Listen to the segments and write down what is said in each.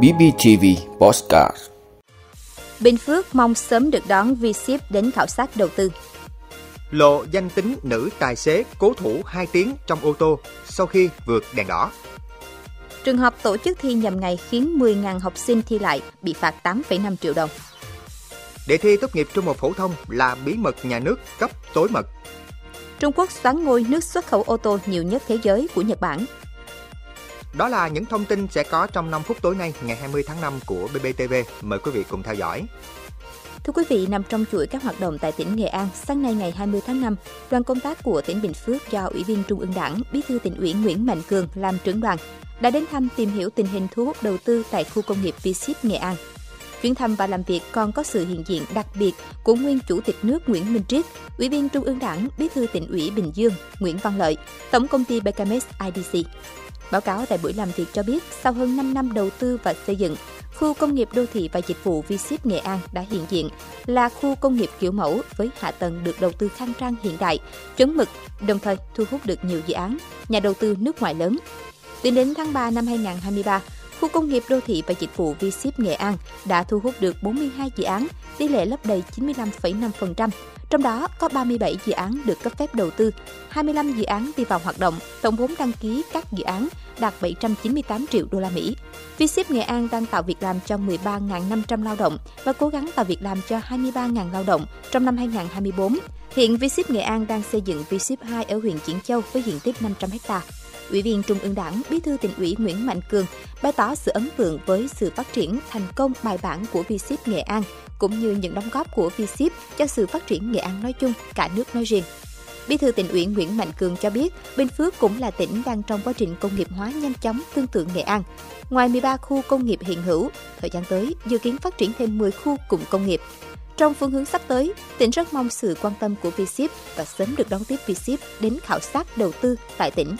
BBTV Postcard Bình Phước mong sớm được đón V-Ship đến khảo sát đầu tư. Lộ danh tính nữ tài xế cố thủ 2 tiếng trong ô tô sau khi vượt đèn đỏ. Trường hợp tổ chức thi nhầm ngày khiến 10.000 học sinh thi lại bị phạt 8,5 triệu đồng. Đề thi tốt nghiệp trung học phổ thông là bí mật nhà nước cấp tối mật. Trung Quốc xoán ngôi nước xuất khẩu ô tô nhiều nhất thế giới của Nhật Bản. Đó là những thông tin sẽ có trong 5 phút tối nay ngày 20 tháng 5 của BBTV. Mời quý vị cùng theo dõi. Thưa quý vị, nằm trong chuỗi các hoạt động tại tỉnh Nghệ An, sáng nay ngày 20 tháng 5, đoàn công tác của tỉnh Bình Phước do Ủy viên Trung ương Đảng, Bí thư tỉnh ủy Nguyễn Mạnh Cường làm trưởng đoàn đã đến thăm tìm hiểu tình hình thu hút đầu tư tại khu công nghiệp v Nghệ An. Chuyến thăm và làm việc còn có sự hiện diện đặc biệt của nguyên Chủ tịch nước Nguyễn Minh Triết, Ủy viên Trung ương Đảng, Bí thư tỉnh ủy Bình Dương Nguyễn Văn Lợi, Tổng công ty BKMS IDC. Báo cáo tại buổi làm việc cho biết, sau hơn 5 năm đầu tư và xây dựng, khu công nghiệp đô thị và dịch vụ v Nghệ An đã hiện diện là khu công nghiệp kiểu mẫu với hạ tầng được đầu tư khang trang hiện đại, chuẩn mực, đồng thời thu hút được nhiều dự án, nhà đầu tư nước ngoài lớn. Tính đến tháng 3 năm 2023, khu công nghiệp đô thị và dịch vụ v Nghệ An đã thu hút được 42 dự án, tỷ lệ lấp đầy 95,5%, trong đó có 37 dự án được cấp phép đầu tư, 25 dự án đi vào hoạt động, tổng vốn đăng ký các dự án đạt 798 triệu đô la Mỹ. Vship Nghệ An đang tạo việc làm cho 13.500 lao động và cố gắng tạo việc làm cho 23.000 lao động trong năm 2024. Hiện Vship Nghệ An đang xây dựng Vship 2 ở huyện Diễn Châu với diện tích 500 ha. Ủy viên Trung ương Đảng, Bí thư tỉnh ủy Nguyễn Mạnh Cường bày tỏ sự ấn tượng với sự phát triển thành công bài bản của Vship Nghệ An cũng như những đóng góp của Vship cho sự phát triển Nghệ An nói chung, cả nước nói riêng. Bí thư tỉnh ủy Nguyễn Mạnh Cường cho biết, Bình Phước cũng là tỉnh đang trong quá trình công nghiệp hóa nhanh chóng tương tự Nghệ An. Ngoài 13 khu công nghiệp hiện hữu, thời gian tới dự kiến phát triển thêm 10 khu cụm công nghiệp. Trong phương hướng sắp tới, tỉnh rất mong sự quan tâm của Vship và sớm được đón tiếp Vship đến khảo sát đầu tư tại tỉnh.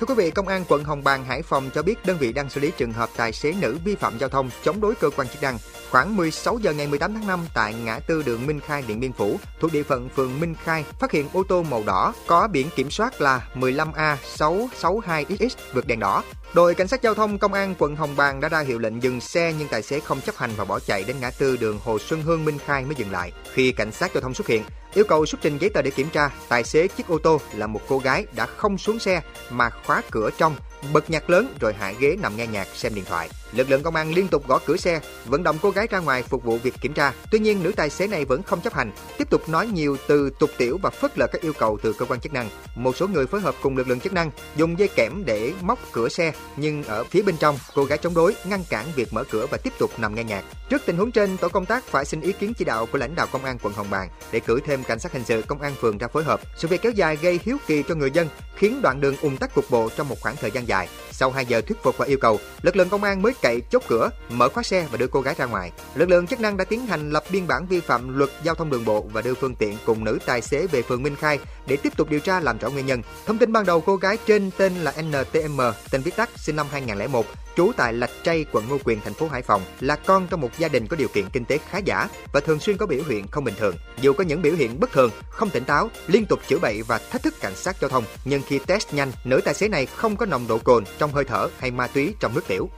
Thưa quý vị, Công an quận Hồng Bàng, Hải Phòng cho biết đơn vị đang xử lý trường hợp tài xế nữ vi phạm giao thông chống đối cơ quan chức năng. Khoảng 16 giờ ngày 18 tháng 5 tại ngã tư đường Minh Khai, Điện Biên Phủ, thuộc địa phận phường Minh Khai, phát hiện ô tô màu đỏ có biển kiểm soát là 15A662XX vượt đèn đỏ. Đội cảnh sát giao thông công an quận Hồng Bàng đã ra hiệu lệnh dừng xe nhưng tài xế không chấp hành và bỏ chạy đến ngã tư đường Hồ Xuân Hương Minh Khai mới dừng lại. Khi cảnh sát giao thông xuất hiện, yêu cầu xuất trình giấy tờ để kiểm tra, tài xế chiếc ô tô là một cô gái đã không xuống xe mà khóa cửa trong bật nhạc lớn rồi hạ ghế nằm nghe nhạc xem điện thoại. Lực lượng công an liên tục gõ cửa xe, vận động cô gái ra ngoài phục vụ việc kiểm tra. Tuy nhiên, nữ tài xế này vẫn không chấp hành, tiếp tục nói nhiều từ tục tiểu và phớt lờ các yêu cầu từ cơ quan chức năng. Một số người phối hợp cùng lực lượng chức năng dùng dây kẽm để móc cửa xe, nhưng ở phía bên trong, cô gái chống đối ngăn cản việc mở cửa và tiếp tục nằm nghe nhạc. Trước tình huống trên, tổ công tác phải xin ý kiến chỉ đạo của lãnh đạo công an quận Hồng Bàng để cử thêm cảnh sát hình sự công an phường ra phối hợp. Sự việc kéo dài gây hiếu kỳ cho người dân, khiến đoạn đường ùn tắc cục bộ trong một khoảng thời gian dài. Sau 2 giờ thuyết phục và yêu cầu, lực lượng công an mới cậy chốt cửa, mở khóa xe và đưa cô gái ra ngoài. Lực lượng chức năng đã tiến hành lập biên bản vi phạm luật giao thông đường bộ và đưa phương tiện cùng nữ tài xế về phường Minh Khai để tiếp tục điều tra làm rõ nguyên nhân. Thông tin ban đầu cô gái trên tên là NTM, tên viết tắt, sinh năm 2001, trú tại Lạch Tray, quận Ngô Quyền, thành phố Hải Phòng, là con trong một gia đình có điều kiện kinh tế khá giả và thường xuyên có biểu hiện không bình thường. Dù có những biểu hiện bất thường, không tỉnh táo, liên tục chữa bậy và thách thức cảnh sát giao thông, nhưng khi test nhanh, nữ tài xế này không có nồng độ cồn trong hơi thở hay ma túy trong nước tiểu.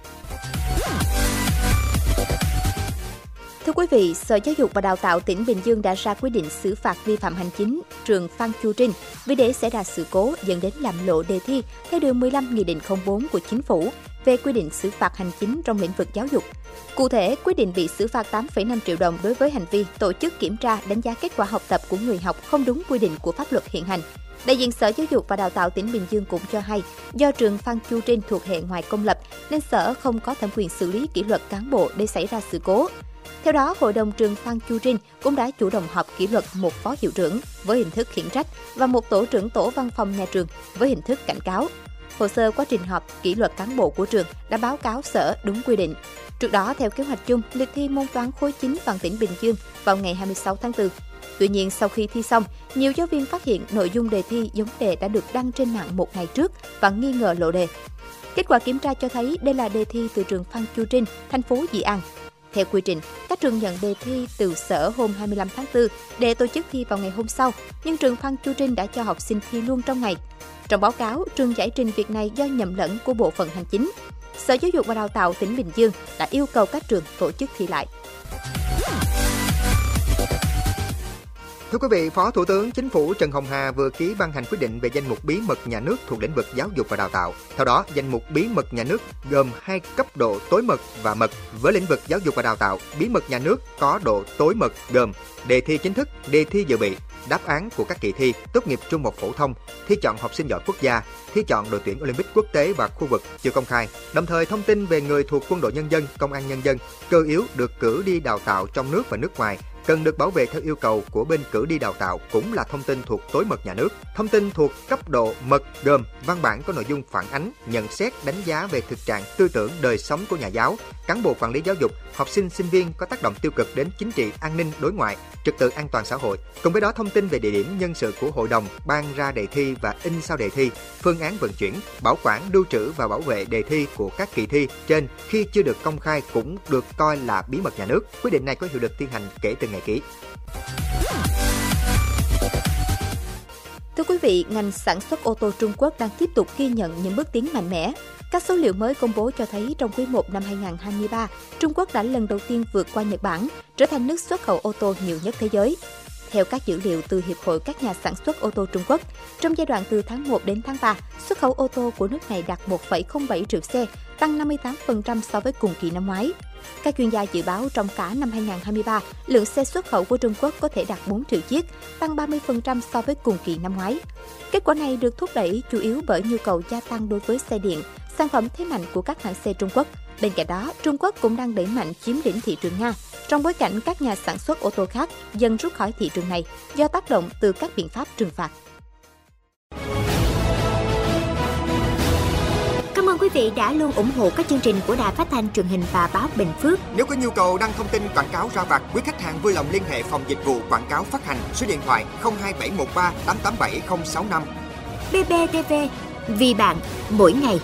Thưa quý vị, Sở Giáo dục và Đào tạo tỉnh Bình Dương đã ra quyết định xử phạt vi phạm hành chính trường Phan Chu Trinh vì để xảy ra sự cố dẫn đến làm lộ đề thi theo điều 15 Nghị định 04 của Chính phủ về quy định xử phạt hành chính trong lĩnh vực giáo dục. Cụ thể, quyết định bị xử phạt 8,5 triệu đồng đối với hành vi tổ chức kiểm tra đánh giá kết quả học tập của người học không đúng quy định của pháp luật hiện hành. Đại diện Sở Giáo dục và Đào tạo tỉnh Bình Dương cũng cho hay, do trường Phan Chu Trinh thuộc hệ ngoài công lập nên Sở không có thẩm quyền xử lý kỷ luật cán bộ để xảy ra sự cố. Theo đó, Hội đồng trường Phan Chu Trinh cũng đã chủ động họp kỷ luật một phó hiệu trưởng với hình thức khiển trách và một tổ trưởng tổ văn phòng nhà trường với hình thức cảnh cáo. Hồ sơ quá trình họp kỷ luật cán bộ của trường đã báo cáo sở đúng quy định. Trước đó, theo kế hoạch chung, lịch thi môn toán khối 9 toàn tỉnh Bình Dương vào ngày 26 tháng 4. Tuy nhiên, sau khi thi xong, nhiều giáo viên phát hiện nội dung đề thi giống đề đã được đăng trên mạng một ngày trước và nghi ngờ lộ đề. Kết quả kiểm tra cho thấy đây là đề thi từ trường Phan Chu Trinh, thành phố Dị An. Theo quy trình, các trường nhận đề thi từ sở hôm 25 tháng 4 để tổ chức thi vào ngày hôm sau, nhưng trường Phan Chu Trinh đã cho học sinh thi luôn trong ngày. Trong báo cáo, trường giải trình việc này do nhầm lẫn của Bộ phận Hành chính. Sở Giáo dục và Đào tạo tỉnh Bình Dương đã yêu cầu các trường tổ chức thi lại. Thưa quý vị, Phó Thủ tướng Chính phủ Trần Hồng Hà vừa ký ban hành quyết định về danh mục bí mật nhà nước thuộc lĩnh vực giáo dục và đào tạo. Theo đó, danh mục bí mật nhà nước gồm hai cấp độ tối mật và mật. Với lĩnh vực giáo dục và đào tạo, bí mật nhà nước có độ tối mật gồm đề thi chính thức, đề thi dự bị, đáp án của các kỳ thi tốt nghiệp trung học phổ thông, thi chọn học sinh giỏi quốc gia, thi chọn đội tuyển Olympic quốc tế và khu vực chưa công khai. Đồng thời thông tin về người thuộc quân đội nhân dân, công an nhân dân cơ yếu được cử đi đào tạo trong nước và nước ngoài cần được bảo vệ theo yêu cầu của bên cử đi đào tạo cũng là thông tin thuộc tối mật nhà nước. Thông tin thuộc cấp độ mật gồm văn bản có nội dung phản ánh, nhận xét, đánh giá về thực trạng tư tưởng đời sống của nhà giáo, cán bộ quản lý giáo dục, học sinh sinh viên có tác động tiêu cực đến chính trị, an ninh, đối ngoại, trật tự an toàn xã hội. Cùng với đó thông tin về địa điểm nhân sự của hội đồng ban ra đề thi và in sau đề thi, phương án vận chuyển, bảo quản, lưu trữ và bảo vệ đề thi của các kỳ thi trên khi chưa được công khai cũng được coi là bí mật nhà nước. Quyết định này có hiệu lực thi hành kể từ ngày ký. Thưa quý vị, ngành sản xuất ô tô Trung Quốc đang tiếp tục ghi nhận những bước tiến mạnh mẽ. Các số liệu mới công bố cho thấy trong quý 1 năm 2023, Trung Quốc đã lần đầu tiên vượt qua Nhật Bản, trở thành nước xuất khẩu ô tô nhiều nhất thế giới. Theo các dữ liệu từ Hiệp hội các nhà sản xuất ô tô Trung Quốc, trong giai đoạn từ tháng 1 đến tháng 3, xuất khẩu ô tô của nước này đạt 1,07 triệu xe, tăng 58% so với cùng kỳ năm ngoái. Các chuyên gia dự báo trong cả năm 2023, lượng xe xuất khẩu của Trung Quốc có thể đạt 4 triệu chiếc, tăng 30% so với cùng kỳ năm ngoái. Kết quả này được thúc đẩy chủ yếu bởi nhu cầu gia tăng đối với xe điện, sản phẩm thế mạnh của các hãng xe Trung Quốc. Bên cạnh đó, Trung Quốc cũng đang đẩy mạnh chiếm lĩnh thị trường Nga, trong bối cảnh các nhà sản xuất ô tô khác dần rút khỏi thị trường này do tác động từ các biện pháp trừng phạt. Cảm ơn quý vị đã luôn ủng hộ các chương trình của Đài Phát thanh truyền hình và báo Bình Phước. Nếu có nhu cầu đăng thông tin quảng cáo ra vặt, quý khách hàng vui lòng liên hệ phòng dịch vụ quảng cáo phát hành số điện thoại 02713 887065. BBTV, vì bạn, mỗi ngày.